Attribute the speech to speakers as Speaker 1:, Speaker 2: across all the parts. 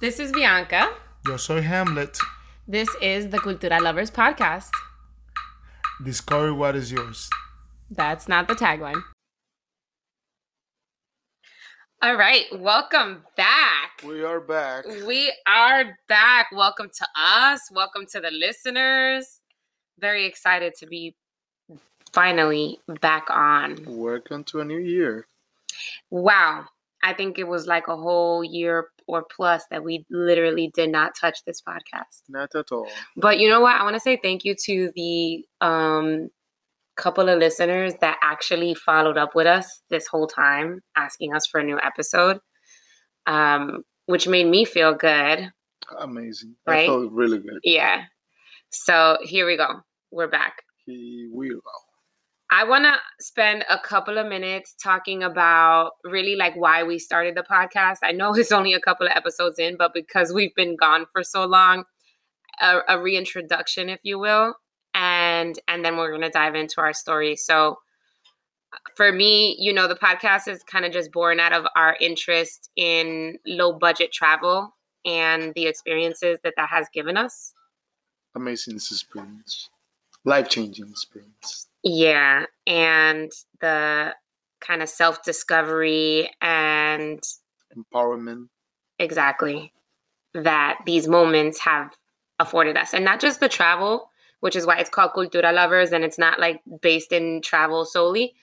Speaker 1: This is Bianca.
Speaker 2: Yo soy Hamlet.
Speaker 1: This is the Cultura Lovers Podcast.
Speaker 2: Discover what is yours.
Speaker 1: That's not the tagline. All right, welcome back.
Speaker 2: We are back.
Speaker 1: We are back. Welcome to us. Welcome to the listeners. Very excited to be finally back on.
Speaker 2: Welcome to a new year.
Speaker 1: Wow. I think it was like a whole year or plus that we literally did not touch this podcast.
Speaker 2: Not at all.
Speaker 1: But you know what? I want to say thank you to the um, couple of listeners that actually followed up with us this whole time, asking us for a new episode, um, which made me feel good.
Speaker 2: Amazing.
Speaker 1: Right?
Speaker 2: I felt really good.
Speaker 1: Yeah. So here we go. We're back.
Speaker 2: He will.
Speaker 1: I want to spend a couple of minutes talking about really like why we started the podcast. I know it's only a couple of episodes in, but because we've been gone for so long, a, a reintroduction, if you will, and and then we're gonna dive into our story. So, for me, you know, the podcast is kind of just born out of our interest in low budget travel and the experiences that that has given us.
Speaker 2: Amazing experience. Life changing experience.
Speaker 1: Yeah, and the kind of self discovery and
Speaker 2: Empowerment.
Speaker 1: exactly that these moments have afforded us. And not just the travel, which is why it's called Cultura Lovers and it's not like based in travel solely,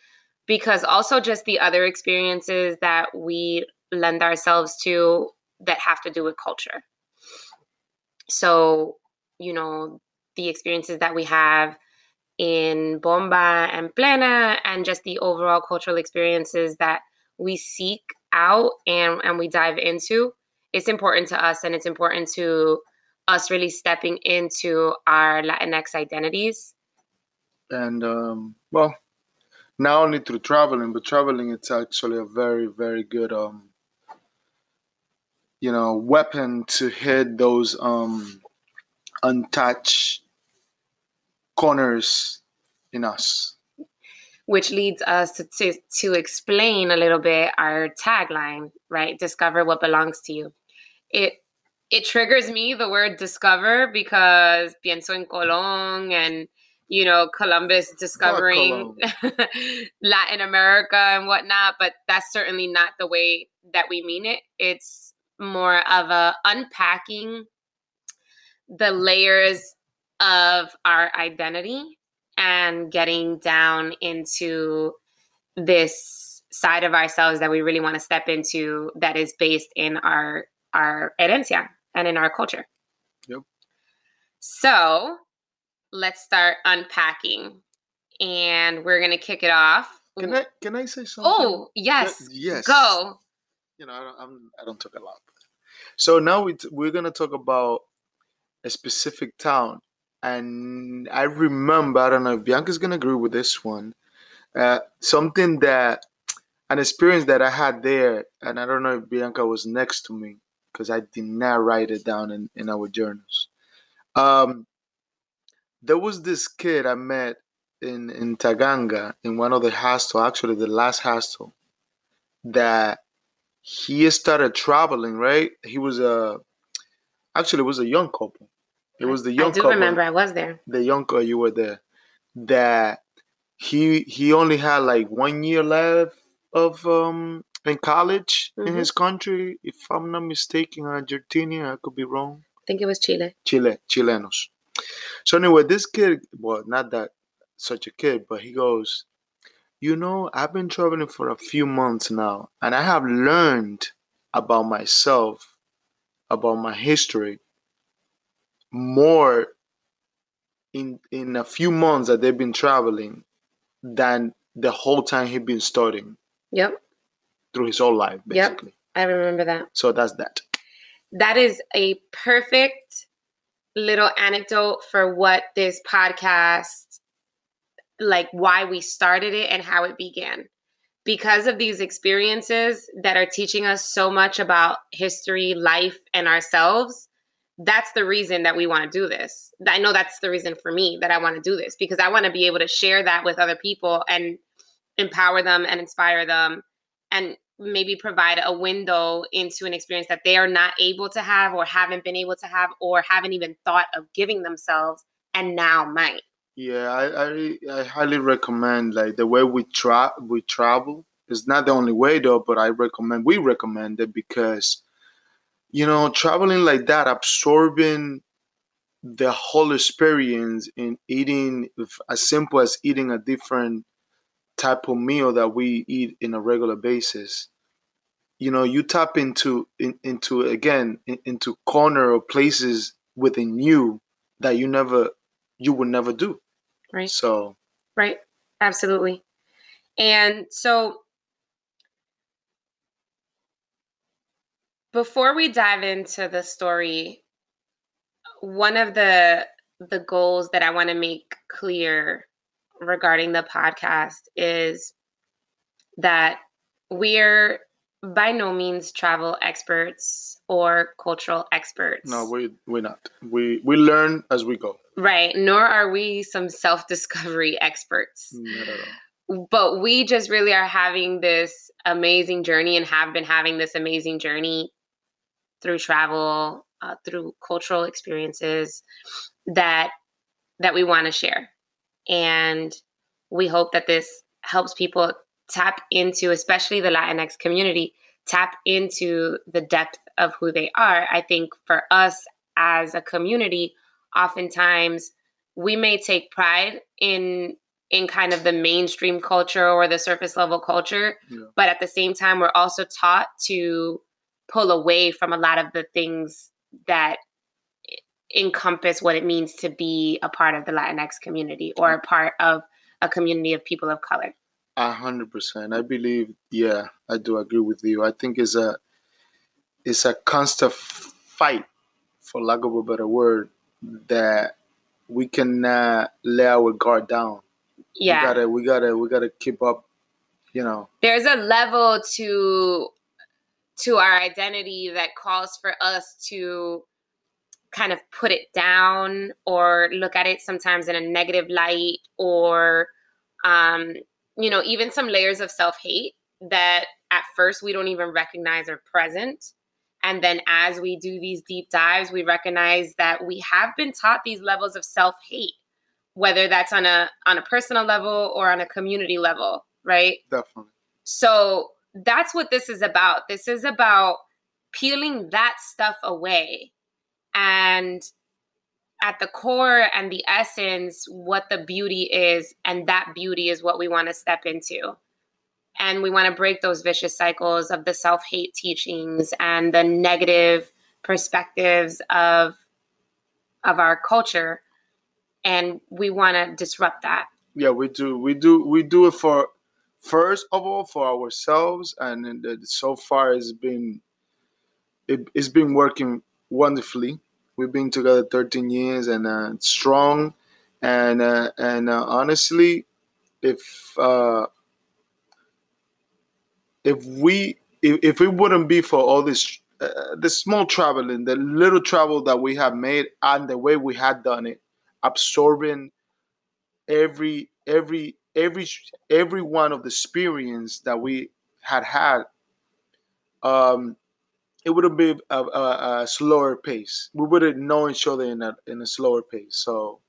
Speaker 1: because also just the other experiences that we lend ourselves to that have to do with culture. So, you know, the experiences that we have in Bomba and Plena, and just the overall cultural experiences that we seek out and, and we dive into. It's important to us, and it's important to us really stepping into our Latinx identities.
Speaker 2: And um, well, not only through traveling, but traveling it's actually a very, very good um you know weapon to hit those um untouched corners in us.
Speaker 1: which leads us to, to to explain a little bit our tagline, right? Discover what belongs to you. It it triggers me the word discover because pienso en Colón and you know Columbus discovering Latin America and whatnot, but that's certainly not the way that we mean it. It's more of a unpacking the layers of our identity and getting down into this side of ourselves that we really want to step into that is based in our our herencia and in our culture.
Speaker 2: Yep.
Speaker 1: So let's start unpacking. And we're gonna kick it off.
Speaker 2: Can I can I say something?
Speaker 1: oh yes.
Speaker 2: yes.
Speaker 1: Go.
Speaker 2: you know, I don't, I'm, I don't talk a lot. So now we t- we're gonna talk about a specific town, and I remember I don't know if Bianca's gonna agree with this one. Uh, something that an experience that I had there, and I don't know if Bianca was next to me because I did not write it down in, in our journals. Um, there was this kid I met in in Taganga in one of the hostel, actually the last hostel, that he started traveling. Right, he was a actually was a young couple. It was the young
Speaker 1: I do
Speaker 2: couple
Speaker 1: remember I was there.
Speaker 2: the young girl you were there that he he only had like one year left of um in college in
Speaker 1: Mhm.
Speaker 2: his country if i'm not mistaken argentina i could be wrong
Speaker 1: I think it was Chile.
Speaker 2: chile chilenos so anyway this kid well not that such a kid but he goes you know i've been traveling for a few months now and i have learned about myself about my history more in in a few months that they've been traveling than the whole time he'd been studying
Speaker 1: Yep.
Speaker 2: through his whole life basically. Yep.
Speaker 1: I remember that.
Speaker 2: so that's that
Speaker 1: that is a perfect little anecdote for what this podcast like why we started it and how it began because of these experiences that are teaching us so much about history life and ourselves that's the reason that we want to do this i know that's the reason for me that i want to do this because i want to be able to share that with other people and empower them and inspire them and maybe provide a window into an experience that they are not able to have or haven't been able to have or haven't even thought of giving themselves and now might
Speaker 2: Yeah, I, I I highly recommend like the way we try we travel. It's not the only way though, but I recommend we recommend it because you know traveling like that, absorbing the whole experience in eating as simple as eating a different type of meal that we eat in a regular basis. You know, you tap into in, into again in, into corner or places within you that you never you would never do.
Speaker 1: right
Speaker 2: So
Speaker 1: Right. Absolutely. And so before we dive into the story, one of the the goals that I want to make clear regarding the podcast is that we're by no means travel experts or cultural experts.
Speaker 2: No, we we're not. We we learn as we go.
Speaker 1: right, nor are we some self-discovery experts.
Speaker 2: Not at all.
Speaker 1: but we just really are having this amazing journey and have been having this amazing journey through travel uh, through cultural experiences that that we want to share and we hope that this helps people tap into especially the latinx community tap into the depth of who they are i think for us as a community oftentimes we may take pride in in kind of the mainstream culture or the surface level culture
Speaker 2: Yeah.
Speaker 1: but at the same time we're also taught to pull away from a lot of the things that encompass what it means to be a part of the latinx community or a part of a community of people of color
Speaker 2: A hundred percent. I believe. Yeah, I do agree with you. I think it's a it's a constant fight, for lack of a better word, that we cannot lay our guard down.
Speaker 1: yeah
Speaker 2: We gotta we gotta we gotta keep up. You know.
Speaker 1: there's a level to to our identity that calls for us to kind of put it down or look at it sometimes in a negative light or um you know even some layers of self-hate that at first we don't even recognize are present and then as we do these deep dives we recognize that we have been taught these levels of self-hate whether that's on a on a personal level or on a community level right
Speaker 2: Definitely.
Speaker 1: so that's what this is about. This is about peeling that stuff away. And at the core and the essence, what the beauty is, and that beauty is what we want to step into. And we want to break those vicious cycles of the self hate teachings and the negative perspectives of, of our culture. And we want to disrupt that.
Speaker 2: Yeah, we do. We do. We do it for first of all for ourselves, and so far it's been it, it's been working wonderfully. We've been together 13 years and uh, strong, and uh, and uh, honestly, if uh, if we if, if it wouldn't be for all this uh, the small traveling, the little travel that we have made, and the way we had done it, absorbing every every every every one of the experience that we had had um it would have been a, a, a slower pace we would have known each other in a in a slower pace so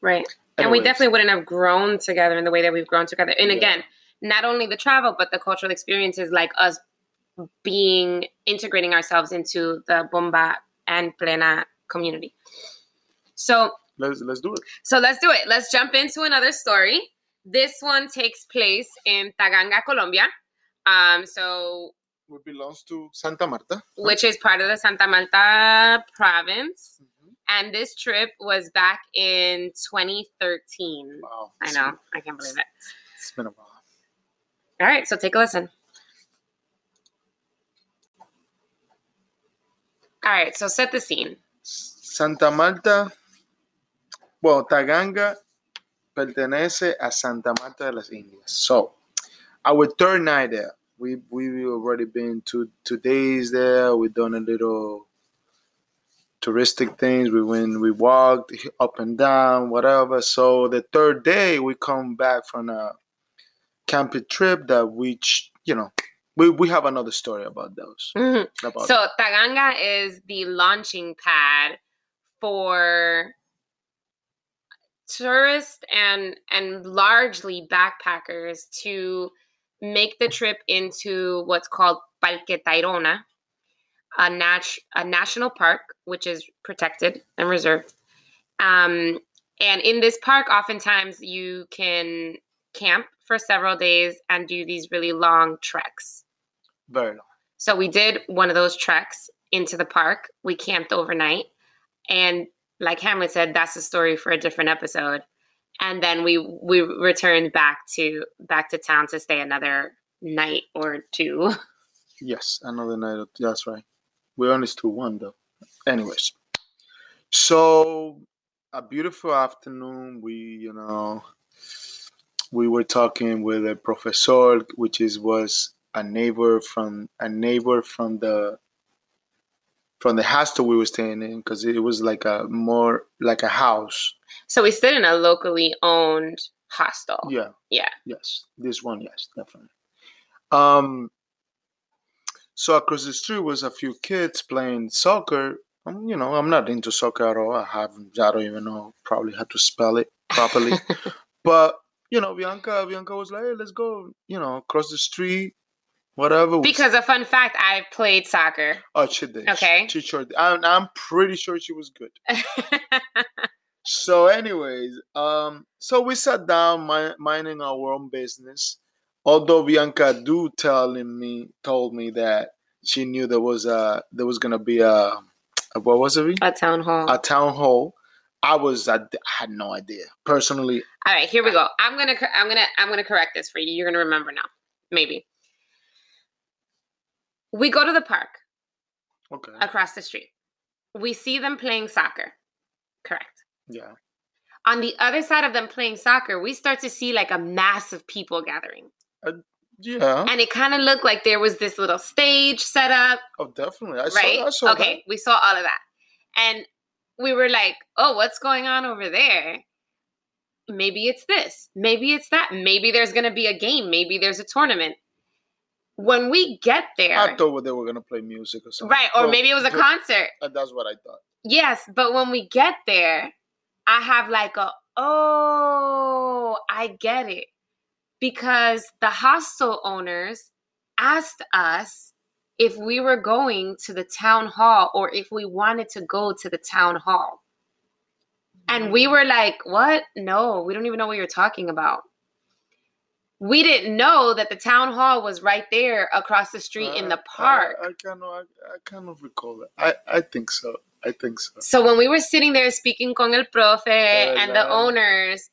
Speaker 1: Right. And we definitely wouldn't have grown together in the way that we've grown together. And
Speaker 2: Yeah.
Speaker 1: again, not only the travel, but the cultural experiences like us being integrating ourselves into the Bomba and Plena community. So
Speaker 2: let's let's do it
Speaker 1: so let's do it. Let's jump into another story. This one takes place in Taganga, Colombia. Um, so
Speaker 2: it belongs to santa marta
Speaker 1: which is part of the Santa Marta province. And this trip was back in 2013.
Speaker 2: wow
Speaker 1: I know, I can't believe it.
Speaker 2: it's been a while
Speaker 1: All right, so take a listen. All right, so set the scene.
Speaker 2: santa marta well taganga pertenece a santa marta de las indias. So our third night there. We we already been two two days there. We done a little touristic things. We went we walked up and down whatever. So the third day we come back from a camping trip that we you know we we have another story about those.
Speaker 1: Mhm.
Speaker 2: About
Speaker 1: So Taganga is the launching pad for tourists and and largely backpackers to make the trip into what's called Parque Tayrona, a, nat- a national park which is protected and reserved. Um, and in this park, oftentimes you can camp for several days and do these really long treks.
Speaker 2: very long.
Speaker 1: So we did one of those treks into the park. We camped overnight. And like Hamlet said, that's a story for a different episode. And then we we returned back to back to town to stay another night or two.
Speaker 2: Yes, another night. That's right. We only still one though. Anyways, so a beautiful afternoon. We, you know, we were talking with a professor, which is was a neighbor from a neighbor from the from the hostel we were staying in because it was like a more like a house.
Speaker 1: So we stayed in a locally owned hostel.
Speaker 2: Yeah.
Speaker 1: Yeah.
Speaker 2: Yes. This one, yes, definitely. Um so across the street was a few kids playing soccer. Um, you know, I'm not into soccer at all. I haven't I don't even know probably how to spell it properly. but, you know, Bianca Bianca was like, hey, let's go, you know, across the street, whatever.
Speaker 1: Because a fun fact, I played soccer.
Speaker 2: Oh, she did.
Speaker 1: Okay.
Speaker 2: She sure did. I'm, I'm pretty sure she was good. So, anyways, um, so we sat down, mi- minding our own business. Although Bianca do telling me told me that she knew there was a there was gonna be a, a what was it
Speaker 1: a town hall.
Speaker 2: a town hall. I was I, I had no idea personally.
Speaker 1: All right, here we go. I'm gonna I'm gonna I'm gonna correct this for you. You're gonna remember now, maybe. We go to the park
Speaker 2: Okay,
Speaker 1: across the street. We see them playing soccer. Correct.
Speaker 2: yeah,
Speaker 1: On the other side of them playing soccer, we start to see like a mass of people gathering.
Speaker 2: Uh, yeah.
Speaker 1: And it kind of looked like there was this little stage set up,
Speaker 2: Oh, definitely. I
Speaker 1: right?
Speaker 2: saw. I saw
Speaker 1: okay, we saw all of that. And we were like, oh, what's going on over there? Maybe it's this. Maybe it's that. Maybe there's going to be a game. Maybe there's a tournament. When we get there,
Speaker 2: I thought they were gonna play music or something.
Speaker 1: right, or
Speaker 2: Well,
Speaker 1: maybe it was a concert.
Speaker 2: uh, That's what I thought.
Speaker 1: Yes, but when we get there, I have like a, oh, I get it. Because the hostel owners asked us if we were going to the town hall or if we wanted to go to the town hall. And we were like, what? No, we don't even know what you're talking about. We didn't know that the town hall was right there across the street in
Speaker 2: Uh,
Speaker 1: the park.
Speaker 2: I, I kind of, I, I kind of recall that. I, I think so. I think so.
Speaker 1: So when we were sitting there speaking con el profe and the owners,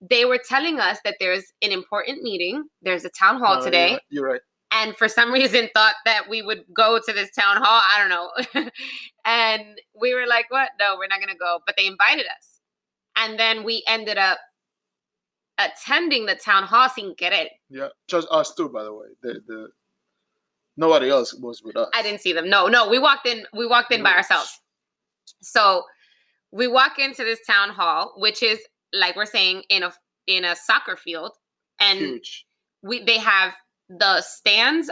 Speaker 1: they were telling us that there's an important meeting. There's a town hall
Speaker 2: No,
Speaker 1: today,
Speaker 2: You're. You're right.
Speaker 1: and for some reason thought that we would go to this town hall. I don't know. and we were like, "What? No, we're not gonna go." But they invited us, and then we ended up attending the town hall sin querer.
Speaker 2: Yeah, just us two, by the way. The the nobody else was with us.
Speaker 1: I didn't see them. No, no, we walked in. We walked in by ourselves. So we walk into this town hall, which is like we're saying in a in a soccer field, and
Speaker 2: Huge.
Speaker 1: we they have the stands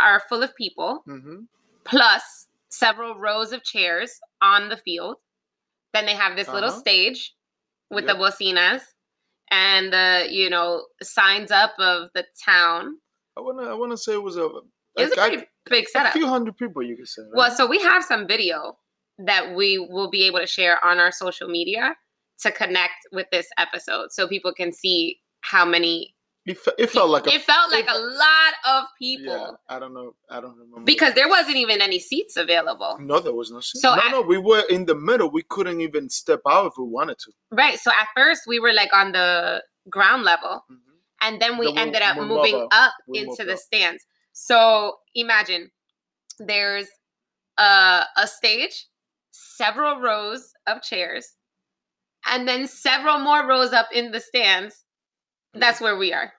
Speaker 1: are, full of people
Speaker 2: hmm
Speaker 1: plus several rows of chairs on the field. Then they have this little
Speaker 2: Uh-huh.
Speaker 1: stage with
Speaker 2: Yep.
Speaker 1: the bocinas and the you know signs up of the town.
Speaker 2: I wanna I wanna say it was a
Speaker 1: It's a pretty big setup.
Speaker 2: a few hundred people. You could say. Right?
Speaker 1: Well, so we have some video that we will be able to share on our social media to connect with this episode so people can see how many
Speaker 2: it, it felt like a,
Speaker 1: it felt like a lot of people
Speaker 2: Yeah, I don't know. I don't remember
Speaker 1: because there wasn't even any seats available.
Speaker 2: no, there was no. seats.
Speaker 1: So
Speaker 2: no,
Speaker 1: I-
Speaker 2: no, we were in the middle. We couldn't even step out if we wanted to.
Speaker 1: Right. So at first we were like on the ground level
Speaker 2: Mhm.
Speaker 1: and then we
Speaker 2: Then we-
Speaker 1: ended up moving
Speaker 2: up.
Speaker 1: up into the
Speaker 2: up.
Speaker 1: stands. So imagine there's a, a stage, several rows of chairs, and then several more rows up in the stands. That's where we are,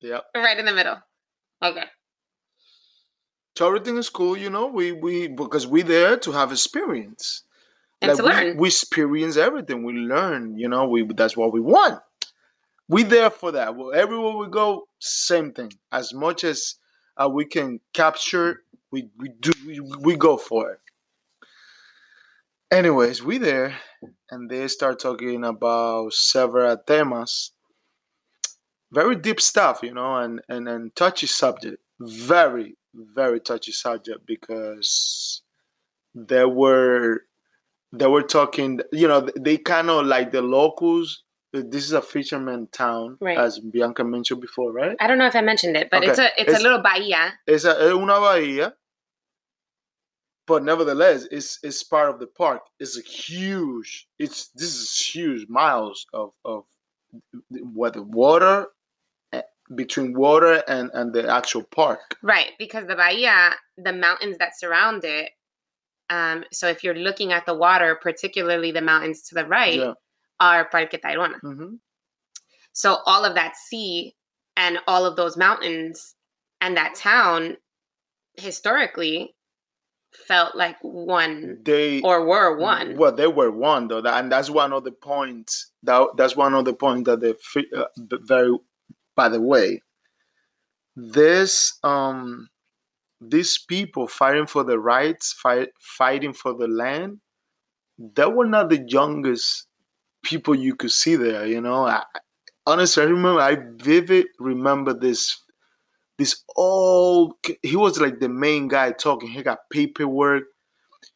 Speaker 2: Yeah.
Speaker 1: right in the middle. Okay.
Speaker 2: So everything is cool, you know. We we because we there to have experience.
Speaker 1: And to
Speaker 2: we,
Speaker 1: learn.
Speaker 2: we experience everything. We learn, you know. We that's what we want. We there for that. Well, everywhere we go, same thing. As much as and we can capture, we we do we, we go for it. Anyways, we there, and they start talking about several temas, very deep stuff, you know, and and and touchy subject, very very touchy subject because there were they were talking, you know, they kind of like the locals. This is a fisherman town,
Speaker 1: Right.
Speaker 2: as Bianca mentioned before, right?
Speaker 1: I don't know if I mentioned it, but it's a it's,
Speaker 2: It's-
Speaker 1: a little bahia.
Speaker 2: Es, es una bahía, but nevertheless, it's it's part of the park. It's a huge. It's this is huge miles of of what the water eh, between water and and the actual park.
Speaker 1: Right, because the bahia, the mountains that surround it. Um, so if you're looking at the water, particularly the mountains to the right,
Speaker 2: Yeah.
Speaker 1: are Parque Tayrona.
Speaker 2: hmm
Speaker 1: So all of that sea and all of those mountains and that town historically felt like one
Speaker 2: They
Speaker 1: or were one.
Speaker 2: Well, they were one though, that, and that's one of the points. That that's one of the points that they fi- uh, very. By the way, this um, these people fighting for the rights, fight fighting for the land. They were not the youngest people you could see there. You know, I, honestly, I remember. I vivid remember this. This old. He was like the main guy talking. He got paperwork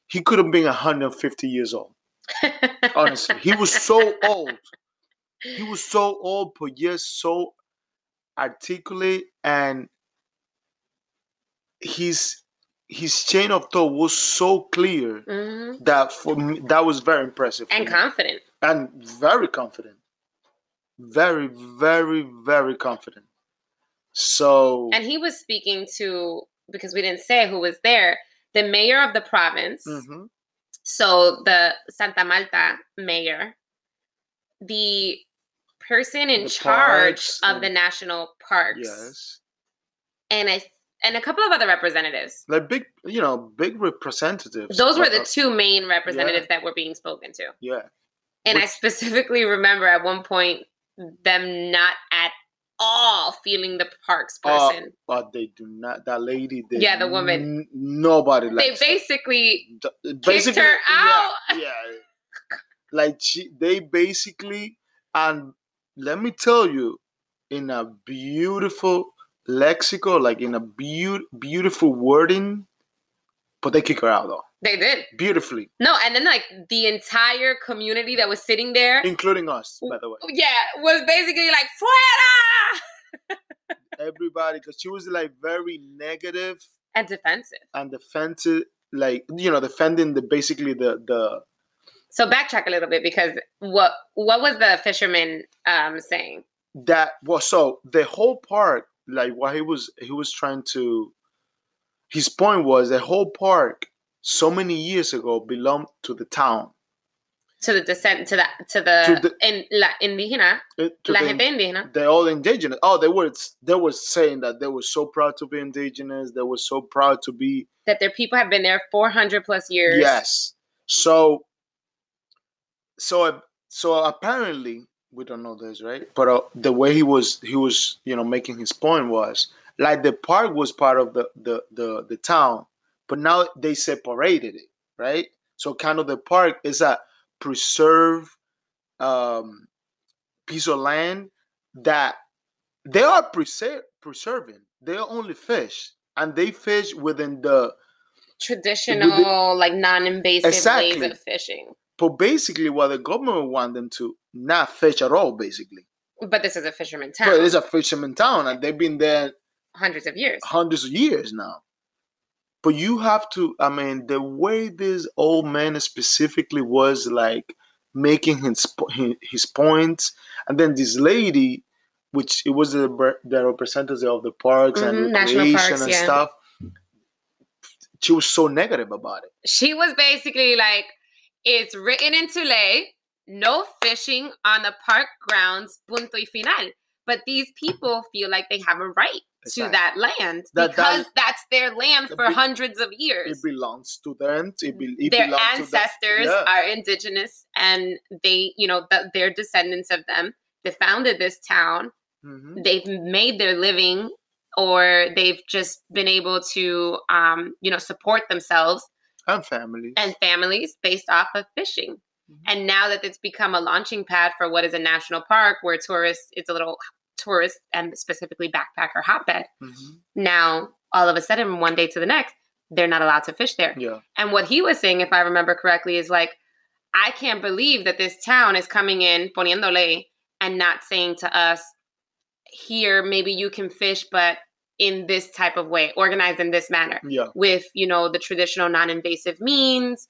Speaker 2: he could have been 150 years old. Honestly, he was so old. He was so old, but yet so articulate, and his his chain of thought was so clear
Speaker 1: Mhm.
Speaker 2: that for me that was very impressive
Speaker 1: And
Speaker 2: me.
Speaker 1: confident.
Speaker 2: and very confident, very very very confident. So
Speaker 1: And he was speaking to, because we didn't say who was there, the mayor of the province.
Speaker 2: mhm,
Speaker 1: So the Santa Marta mayor, the person in
Speaker 2: The
Speaker 1: charge
Speaker 2: parks
Speaker 1: of the national parks,
Speaker 2: yes,
Speaker 1: and I and a couple of other representatives.
Speaker 2: like big you know big representatives.
Speaker 1: Those were the two main representatives that were being spoken to.
Speaker 2: yeah.
Speaker 1: And I specifically remember at one point them not at all feeling the parks
Speaker 2: Uh,
Speaker 1: person.
Speaker 2: but they do not. That lady, they,
Speaker 1: Yeah, the woman.
Speaker 2: n- nobody
Speaker 1: they
Speaker 2: her.
Speaker 1: basically
Speaker 2: D- basically,
Speaker 1: her
Speaker 2: yeah,
Speaker 1: out.
Speaker 2: Yeah, like she, they basically, and let me tell you, in a beautiful lexical, like in a beau- beautiful wording, but they kick her out though,
Speaker 1: they did.
Speaker 2: beautifully,
Speaker 1: No, and then like the entire community that was sitting there,
Speaker 2: including us, by the way,
Speaker 1: yeah, was basically like fuera
Speaker 2: everybody, because she was like very negative
Speaker 1: and defensive.
Speaker 2: and defensive, like you know, defending the basically the the
Speaker 1: So backtrack a little bit because what what was the fisherman um saying?
Speaker 2: that was so the whole park like what he was he was trying to his point was the whole park so many years ago belonged to the town
Speaker 1: To the descent to the to the,
Speaker 2: To the-
Speaker 1: in la indígena,
Speaker 2: uh,
Speaker 1: la
Speaker 2: the,
Speaker 1: gente indígena.
Speaker 2: the all indigenous oh they were they were saying that they were so proud to be indigenous they were so proud to be
Speaker 1: That their people have been there 400 plus years.
Speaker 2: yes so so so apparently we don't know this right but uh, the way he was he was you know making his point was like the park was part of the the the, the town but now they separated it right so kind of the park is a preserve um piece of land that they are preser- preserving they are only fish and they fish within the
Speaker 1: Traditional, like non-invasive
Speaker 2: Exactly.
Speaker 1: ways of fishing.
Speaker 2: But basically, what the government want them to not fish at all, basically.
Speaker 1: But this is a fisherman town.
Speaker 2: But it's a fisherman town, and they've been there
Speaker 1: hundreds of years.
Speaker 2: hundreds of years now. But you have to, I mean, the way this old man specifically was like making his his, points, and then this lady, which it was the, the representative of the parks
Speaker 1: Mhm,
Speaker 2: and recreation
Speaker 1: parks,
Speaker 2: and
Speaker 1: yeah.
Speaker 2: stuff, she was so negative about it.
Speaker 1: She was basically like, it's written in Tule, no fishing on the park grounds, punto y final. But these people feel like they have a right to that land
Speaker 2: That-
Speaker 1: because
Speaker 2: that-
Speaker 1: that's their land for
Speaker 2: be-
Speaker 1: hundreds of years.
Speaker 2: It belongs to them. It, be, it
Speaker 1: Their
Speaker 2: belongs to them.
Speaker 1: ancestors
Speaker 2: Yeah.
Speaker 1: are indigenous and they, you know, the, they're descendants of them. They founded this town.
Speaker 2: Mhm.
Speaker 1: They've made their living or they've just been able to um, you know support themselves
Speaker 2: and families
Speaker 1: and families based off of fishing
Speaker 2: Mhm.
Speaker 1: and now that it's become a launching pad for what is a national park where tourists it's a little tourist and specifically backpacker hotbed
Speaker 2: Mhm.
Speaker 1: now all of a sudden one day to the next they're not allowed to fish there
Speaker 2: yeah
Speaker 1: and what he was saying if i remember correctly is like i can't believe that this town is coming in poniendo ley and not saying to us here maybe you can fish but in this type of way organized in this manner
Speaker 2: yeah.
Speaker 1: with you know the traditional non-invasive means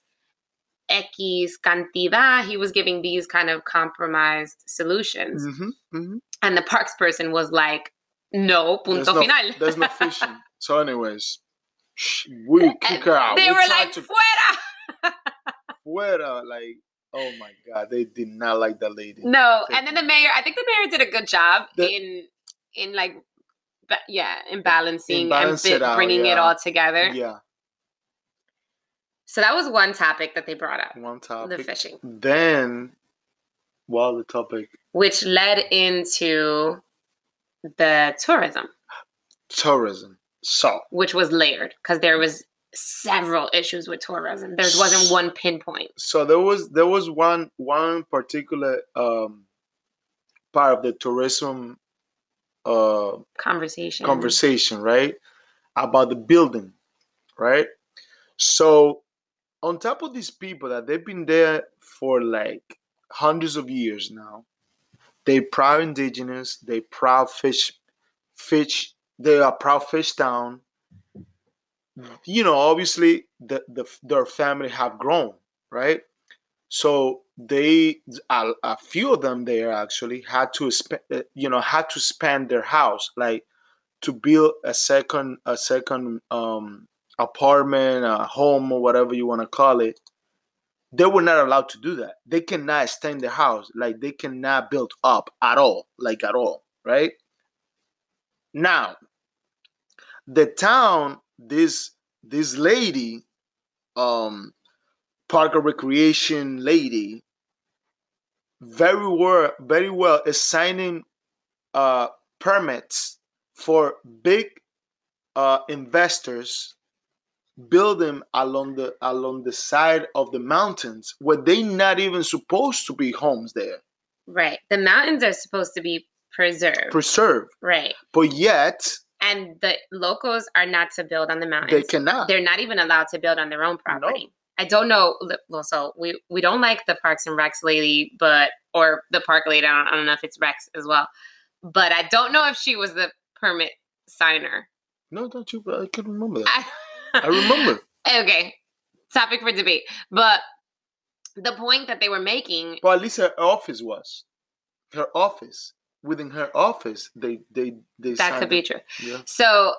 Speaker 1: x cantidad. He was giving these kind of compromised solutions.
Speaker 2: Hmm hmm
Speaker 1: and the parks person was like no punto
Speaker 2: there's no,
Speaker 1: final.
Speaker 2: there's no fishing. So anyways we kick her out.
Speaker 1: they
Speaker 2: we
Speaker 1: were like
Speaker 2: to
Speaker 1: fuera.
Speaker 2: Fuera, like oh my god they did not like that lady.
Speaker 1: No
Speaker 2: They
Speaker 1: and then the mayor i think the mayor did a good job
Speaker 2: The-
Speaker 1: in in like ba- yeah in balancing and
Speaker 2: it
Speaker 1: bi-
Speaker 2: out,
Speaker 1: bringing it all together.
Speaker 2: Yeah.
Speaker 1: So that was one topic that they brought up
Speaker 2: one topic.
Speaker 1: the fishing.
Speaker 2: Then well the topic.
Speaker 1: Which led into the tourism.
Speaker 2: Tourism. So.
Speaker 1: Which was layered because there was several issues with tourism. There wasn't one pinpoint.
Speaker 2: so there was there was one one particular um part of the tourism uh
Speaker 1: Conversation.
Speaker 2: conversation right? About the building right? So on top of these people that they've been there for like hundreds of years now they proud indigenous they proud fish fish they are proud fish town. You know obviously the, the their family have grown right? So they a, a few of them there actually had to spend you know had to spend their house like to build a second a second um apartment a home or whatever you want to call it. They were not allowed to do that. They cannot extend their house. Like they cannot build up at all like at all right? Now the town this this lady um park and recreation lady very well very well is signing uh permits for big uh investors building along the along the side of the mountains where they not even supposed to be homes there
Speaker 1: Right. The mountains are supposed to be preserved.
Speaker 2: preserved
Speaker 1: right.
Speaker 2: but yet
Speaker 1: And the locals are not to build on the mountains.
Speaker 2: they cannot
Speaker 1: They're not even allowed to build on their own property. I don't know. Well, so we we don't like the Parks and Recs lady, but or the park lady. I don't, I don't know if it's Recs as well, but I don't know if she was the permit signer.
Speaker 2: no don't you i can remember that
Speaker 1: I,
Speaker 2: i remember
Speaker 1: okay, topic for debate. But the point that they were making,
Speaker 2: Well, at least her office was. Her office. Within her office, they they they
Speaker 1: that
Speaker 2: signed
Speaker 1: could be true.
Speaker 2: Yeah.
Speaker 1: So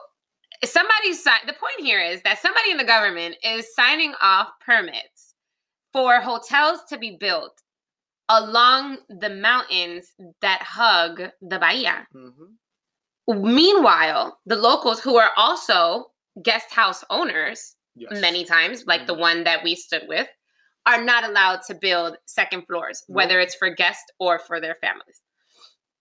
Speaker 1: somebody the point here is that somebody in the government is signing off permits for hotels to be built along the mountains that hug the bahia.
Speaker 2: Mhm.
Speaker 1: Meanwhile, the locals who are also guest house owners
Speaker 2: Yes.
Speaker 1: many times, like the one that we stood with, are not allowed to build second floors,
Speaker 2: No.
Speaker 1: whether it's for guests or for their families.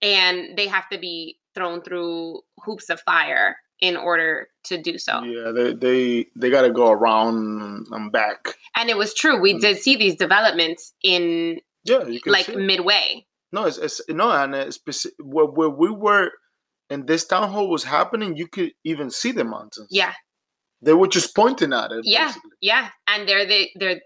Speaker 1: And they have to be thrown through hoops of fire in order to do so.
Speaker 2: Yeah, they they they gotta go around and back.
Speaker 1: And it was true. We
Speaker 2: Mm.
Speaker 1: did see these developments in
Speaker 2: Yeah,
Speaker 1: like midway.
Speaker 2: no, it's, it's no, and it's where where we were, and this town hall was happening, you could even see the mountains.
Speaker 1: Yeah.
Speaker 2: they were just pointing at it.
Speaker 1: Yeah.
Speaker 2: basically.
Speaker 1: Yeah. And they're the they're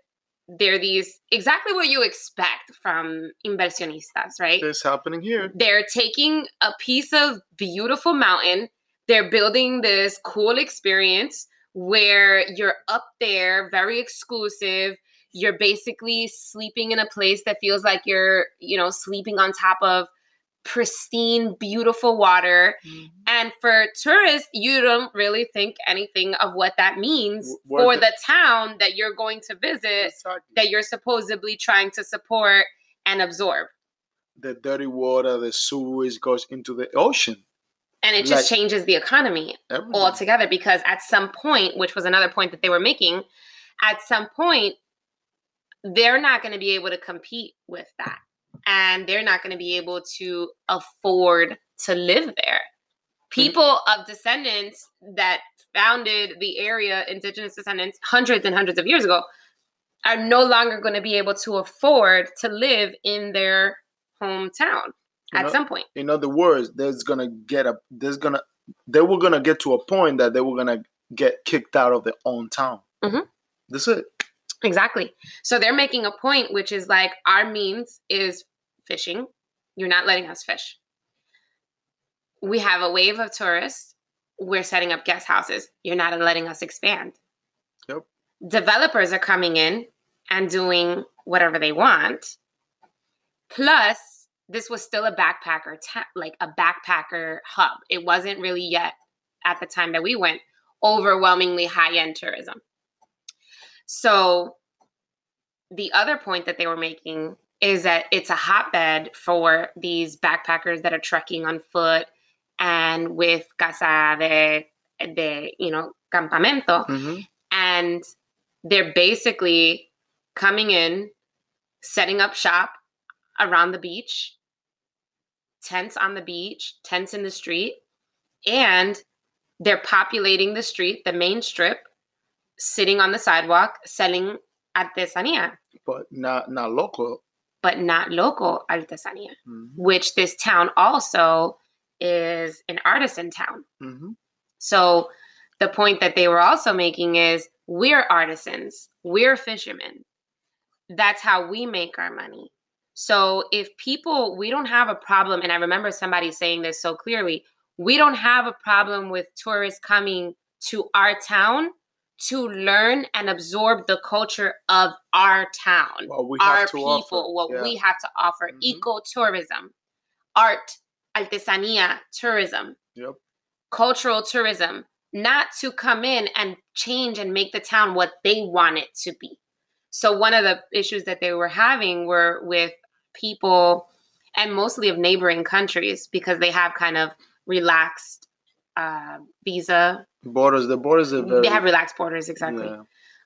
Speaker 1: they're these exactly what you expect from inversionistas, right?
Speaker 2: it's happening here.
Speaker 1: they're taking a piece of beautiful mountain they're building this cool experience where you're up there very exclusive. You're basically sleeping in a place that feels like you're you know sleeping on top of pristine beautiful water. Mm-hmm. And for tourists you don't really think anything of what that means
Speaker 2: where
Speaker 1: for
Speaker 2: the-
Speaker 1: the town that you're going to visit that you're supposedly trying to support and absorb.
Speaker 2: The dirty water, the sewage goes into the ocean.
Speaker 1: And it just
Speaker 2: Like-
Speaker 1: changes the economy
Speaker 2: Everything.
Speaker 1: altogether because at some point which was another point that they were making at some point they're not going to be able to compete with that. And they're not going to be able to afford to live there. Mm-hmm. People of descendants that founded the area, indigenous descendants, hundreds and hundreds of years ago, are no longer going to be able to afford to live in their hometown
Speaker 2: You
Speaker 1: at
Speaker 2: know-
Speaker 1: some point.
Speaker 2: In other words, there's gonna get a there's gonna they were gonna get to a point that they were gonna get kicked out of their own town.
Speaker 1: Mhm.
Speaker 2: That's it.
Speaker 1: Exactly. So they're making a point, which is like our means is fishing. You're not letting us fish. We have a wave of tourists. We're setting up guest houses. You're not letting us expand.
Speaker 2: Yep.
Speaker 1: Developers are coming in and doing whatever they want. Plus, this was still a backpacker, ta- like a backpacker hub. It wasn't really yet at the time that we went overwhelmingly high end tourism. So the other point that they were making is that it's a hotbed for these backpackers that are trekking on foot and with casa de, de you know, campamento.
Speaker 2: Mhm.
Speaker 1: And they're basically coming in, setting up shop around the beach, tents on the beach, tents in the street, and they're populating the street, the main strip, sitting on the sidewalk selling artesanía,
Speaker 2: But not not local.
Speaker 1: but not local artesanía,
Speaker 2: Mhm.
Speaker 1: which this town also is an artisan town.
Speaker 2: Mhm.
Speaker 1: So the point that they were also making is we're artisans, we're fishermen. That's how we make our money. So if people, we don't have a problem, and I remember somebody saying this so clearly, we don't have a problem with tourists coming to our town to learn and absorb the culture of our town
Speaker 2: What we
Speaker 1: our
Speaker 2: have to
Speaker 1: people,
Speaker 2: offer.
Speaker 1: what
Speaker 2: yeah.
Speaker 1: we have to offer,
Speaker 2: Mhm.
Speaker 1: ecotourism, art, artesanía tourism,
Speaker 2: Yep.
Speaker 1: cultural tourism, not to come in and change and make the town what they want it to be. So one of the issues that they were having were with people and mostly of neighboring countries because they have kind of relaxed uh, visa.
Speaker 2: Borders. The borders are very.
Speaker 1: they have relaxed borders exactly.
Speaker 2: yeah.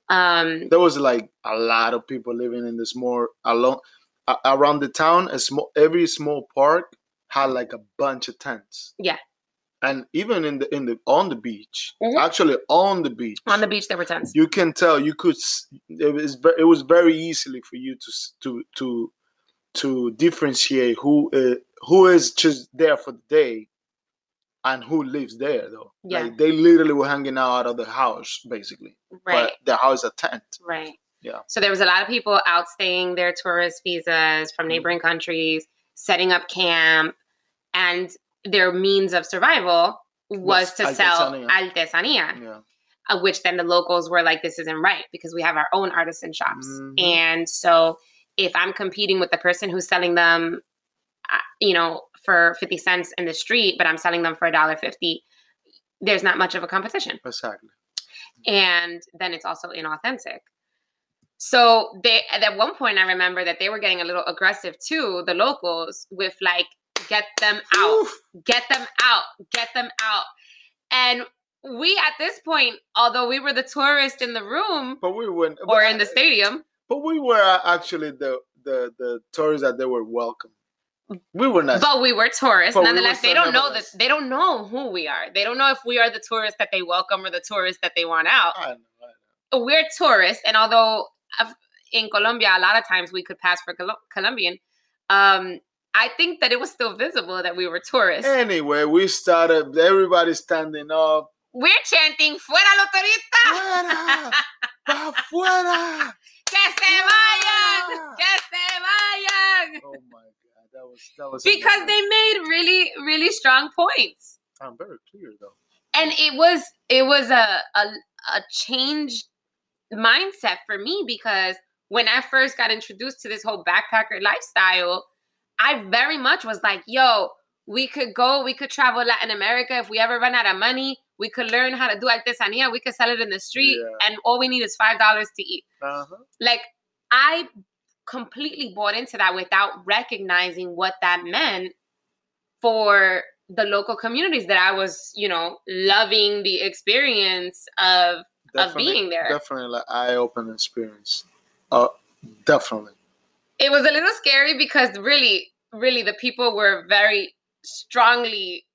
Speaker 1: Um,
Speaker 2: There was like a lot of people living in this more along a- around the town. A small every small park had like a bunch of tents.
Speaker 1: Yeah.
Speaker 2: And even in the in the on the beach,
Speaker 1: Mhm.
Speaker 2: actually on the beach,
Speaker 1: on the beach there were tents.
Speaker 2: you can tell you could it was it was very easily for you to to to to differentiate who uh, who is just there for the day and who lives there though
Speaker 1: Yeah.
Speaker 2: like they literally were hanging out of the house basically
Speaker 1: Right.
Speaker 2: but the house a tent
Speaker 1: Right.
Speaker 2: Yeah.
Speaker 1: So there was a lot of people outstaying their tourist visas from
Speaker 2: Mhm.
Speaker 1: neighboring countries, setting up camp, and their means of survival was,
Speaker 2: Was
Speaker 1: to sell
Speaker 2: artesanía.
Speaker 1: artesanía,
Speaker 2: yeah
Speaker 1: uh, which then the locals were like, this isn't right because we have our own artisan shops.
Speaker 2: Mhm.
Speaker 1: And so if I'm competing with the person who's selling them, uh, you know, for 50 cents in the street, but I'm selling them for $1.50, there's not much of a competition
Speaker 2: exactly
Speaker 1: and then it's also inauthentic. So they at one point I remember that they were getting a little aggressive too, the locals, with like get them out,
Speaker 2: Oof.
Speaker 1: get them out, get them out. And we at this point, although we were the tourist in the room
Speaker 2: but we went
Speaker 1: or in the stadium,
Speaker 2: but we were actually the the the tourists that they were welcome we were not
Speaker 1: but we were tourists.
Speaker 2: But we were
Speaker 1: nonetheless, they don't know that they don't know who we are. They don't know if we are the tourists that they welcome or the tourists that they want out.
Speaker 2: I know, I know.
Speaker 1: we're tourists, and although in Colombia a lot of times we could pass for Colo- Colombian, um, I think that it was still visible that we were tourists.
Speaker 2: anyway we started everybody standing up
Speaker 1: we're chanting "Fuera los turistas!
Speaker 2: fuera fuera
Speaker 1: Que se vayan! Que se vayan!"
Speaker 2: oh my god that was that was
Speaker 1: Because
Speaker 2: amazing.
Speaker 1: they made really, really strong points.
Speaker 2: i'm very clear though
Speaker 1: and it was it was a a, a changed mindset for me because when I first got introduced to this whole backpacker lifestyle, I very much was like, yo, we could go, we could travel Latin America if we ever run out of money. We could learn how to do artesanía. We could sell it in the street,
Speaker 2: Yeah.
Speaker 1: and all we need is five dollars to eat.
Speaker 2: uh-huh.
Speaker 1: Like I completely bought into that without recognizing what that meant for the local communities that I was, you know, loving the experience of of being there.
Speaker 2: definitely like eye-opening experience uh definitely
Speaker 1: It was a little scary because really, really the people were very strongly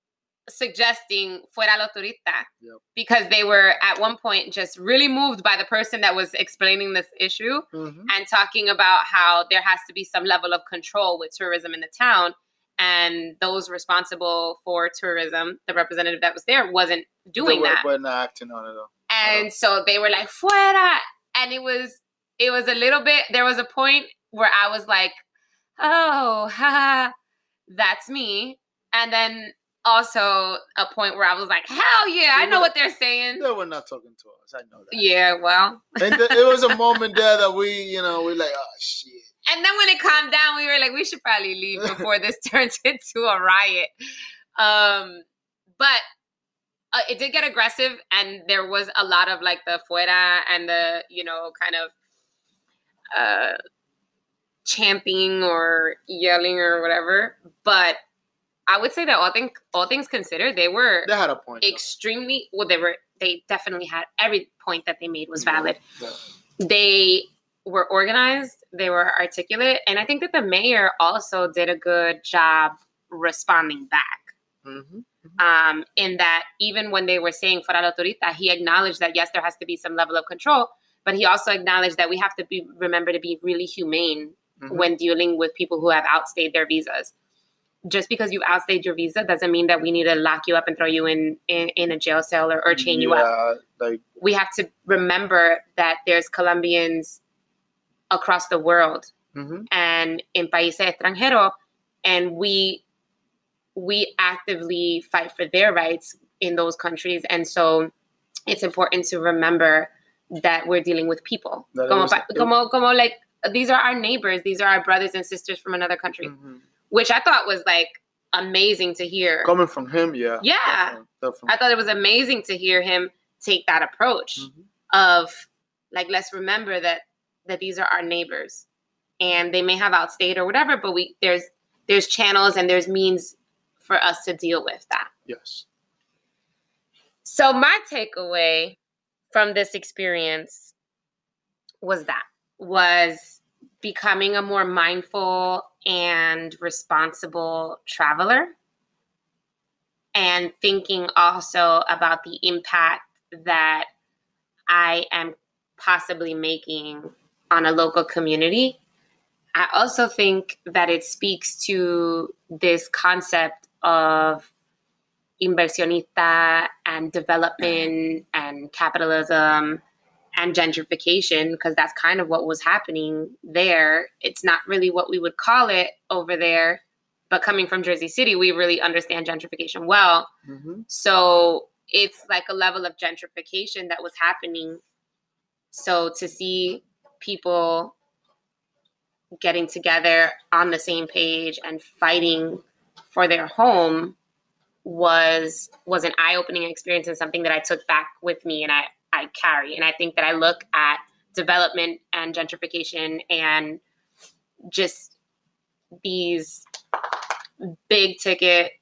Speaker 1: suggesting fuera lo turista
Speaker 2: Yep.
Speaker 1: because they were at one point just really moved by the person that was explaining this issue
Speaker 2: Mhm.
Speaker 1: and talking about how there has to be some level of control with tourism in the town and those responsible for tourism the representative that was there wasn't doing
Speaker 2: They were-
Speaker 1: that
Speaker 2: But not acting on it though.
Speaker 1: and so they were like fuera and it was it was a little bit there was a point where i was like oh ha that's me and then also a point where i was like hell yeah i know what they're saying
Speaker 2: They were not talking to us. I know that.
Speaker 1: yeah well
Speaker 2: And th- it was a moment there that we, you know, we're like, oh shit.
Speaker 1: and then when it calmed down we were like we should probably leave before this turns into a riot um but uh, it did get aggressive and there was a lot of like the fuera and the you know kind of uh chanting or yelling or whatever but i would say that all things all things considered they were
Speaker 2: They had a point. though.
Speaker 1: extremely well they were they definitely had every point that they made was valid
Speaker 2: Yeah.
Speaker 1: they were organized, they were articulate, and I think that the mayor also did a good job responding back.
Speaker 2: Mhm.
Speaker 1: Um, in that even when they were saying la autorita, he acknowledged that yes, there has to be some level of control, but he also acknowledged that we have to be remember to be really humane
Speaker 2: Mhm.
Speaker 1: when dealing with people who have outstayed their visas. Just because you've outstayed your visa doesn't mean that we need to lock you up and throw you in in, in a jail cell or, or chain you up
Speaker 2: Yeah, Like
Speaker 1: we have to remember that there's Colombians across the world
Speaker 2: mhm.
Speaker 1: and in países extranjeros, and we we actively fight for their rights in those countries, and so it's important to remember that we're dealing with people. Como,
Speaker 2: was-
Speaker 1: como, como like these are our neighbors, these are our brothers and sisters from another country,
Speaker 2: Mhm.
Speaker 1: Which I thought was like amazing to hear.
Speaker 2: coming from him, yeah.
Speaker 1: Yeah.
Speaker 2: Definitely, definitely.
Speaker 1: I thought it was amazing to hear him take that approach
Speaker 2: Mhm.
Speaker 1: of like let's remember that that these are our neighbors and they may have outstayed or whatever but we there's there's channels and there's means for us to deal with that
Speaker 2: Yes.
Speaker 1: so my takeaway from this experience was that was becoming a more mindful and responsible traveler and thinking also about the impact that I am possibly making on a local community. I also think that it speaks to this concept of inversionista and development and capitalism and gentrification because that's kind of what was happening there. It's not really what we would call it over there, but coming from Jersey City, we really understand gentrification well.
Speaker 2: Mhm.
Speaker 1: So it's like a level of gentrification that was happening. So to see people getting together on the same page and fighting for their home was was an eye-opening experience and something that I took back with me and I I carry. And I think that I look at development and gentrification and just these big ticket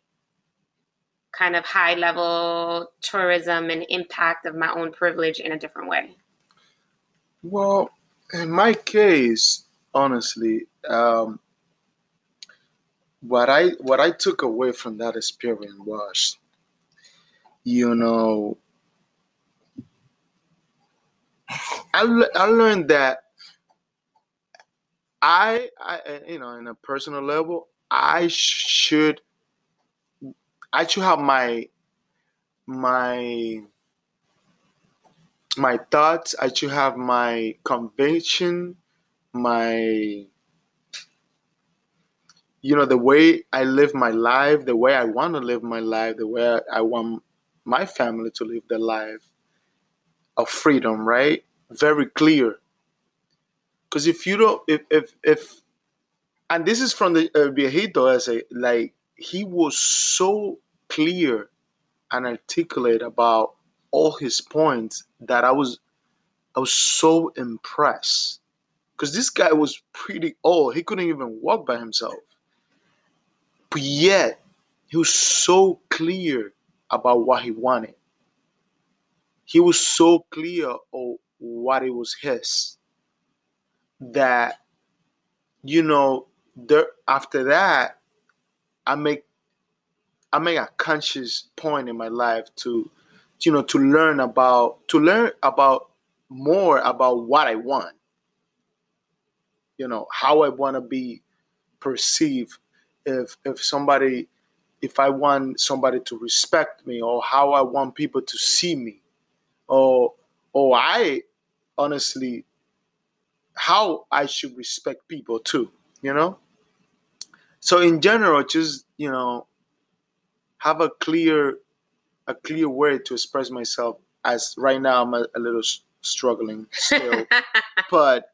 Speaker 1: kind of high level tourism and impact of my own privilege in a different way.
Speaker 2: Well, in my case, honestly, um, what I what I took away from that experience was, you know, I, I learned that I, I, you know, in a personal level, I should, I should have my, my, my thoughts. I should have my conviction, my, you know, the way I live my life, the way I want to live my life, the way I want my family to live their life of freedom, right? Very clear. Because if you don't, if if if, and this is from the uh, viejito essay, like he was so clear and articulate about all his points that I was, I was so impressed. Because this guy was pretty old; he couldn't even walk by himself. But yet, he was so clear about what he wanted. He was so clear of what it was his that you know there after that I make I make a conscious point in my life to, you know, to learn about to learn about more about what I want. You know, how I want to be perceived. If if somebody, if I want somebody to respect me, or how I want people to see me, or or I honestly how I should respect people too. You know. So in general, just you know, have a clear a clear way to express myself as right now i'm a, a little struggling still but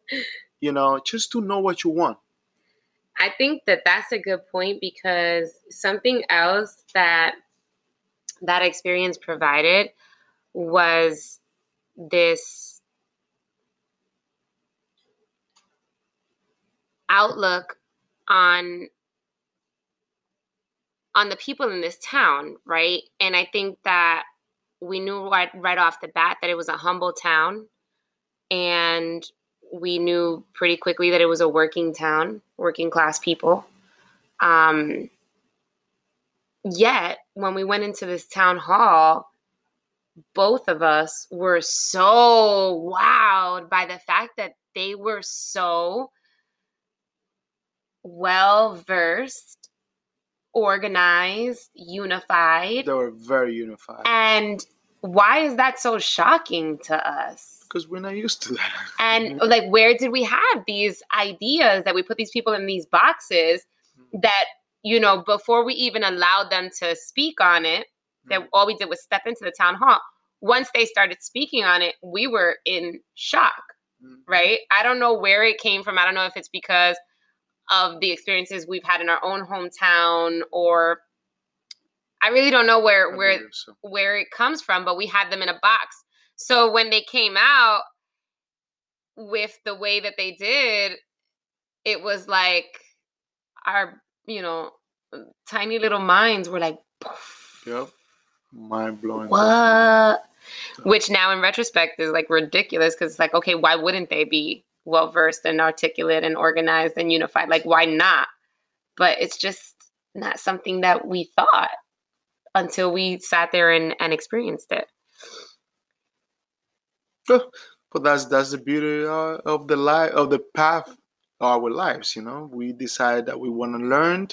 Speaker 2: you know just to know what you want
Speaker 1: i think that that's a good point because something else that that experience provided was this outlook on on the people in this town, right? And I think that we knew right, right off the bat that it was a humble town. And we knew pretty quickly that it was a working town, working class people. Um, yet, when we went into this town hall, both of us were so wowed by the fact that they were so well versed organized, unified.
Speaker 2: They were very unified.
Speaker 1: And why is that so shocking to us?
Speaker 2: Because we're not used to that.
Speaker 1: And like, where did we have these ideas that we put these people in these boxes mm-hmm. that, you know, before we even allowed them to speak on it, that mm-hmm. all we did was step into the town hall. Once they started speaking on it, we were in shock, mm-hmm. right? I don't know where it came from. I don't know if it's because of the experiences we've had in our own hometown or I really don't know where where so. where it comes from, but we had them in a box. So when they came out with the way that they did, it was like our, you know, tiny little minds were like
Speaker 2: poof. Yep. Mind blowing.
Speaker 1: What? Which now in retrospect is like ridiculous because it's like, okay, why wouldn't they be? well versed and articulate and organized and unified. Like, why not? But it's just not something that we thought until we sat there and, and experienced it.
Speaker 2: But that's that's the beauty uh, of the life of the path of our lives. You know, we decide that we want to learn,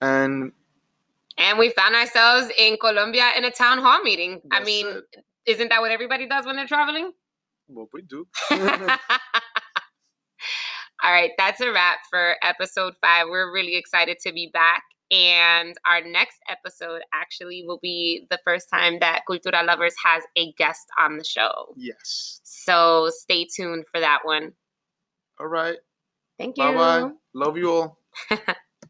Speaker 2: and
Speaker 1: and we found ourselves in Colombia in a town hall meeting. I mean, isn't that what everybody does when they're traveling?
Speaker 2: Well, we do.
Speaker 1: All right, that's a wrap for episode five. We're really excited to be back. And our next episode actually will be the first time that Cultura Lovers has a guest on the show.
Speaker 2: Yes.
Speaker 1: So stay tuned for that one.
Speaker 2: All right.
Speaker 1: Thank you.
Speaker 2: Bye bye. Love you all.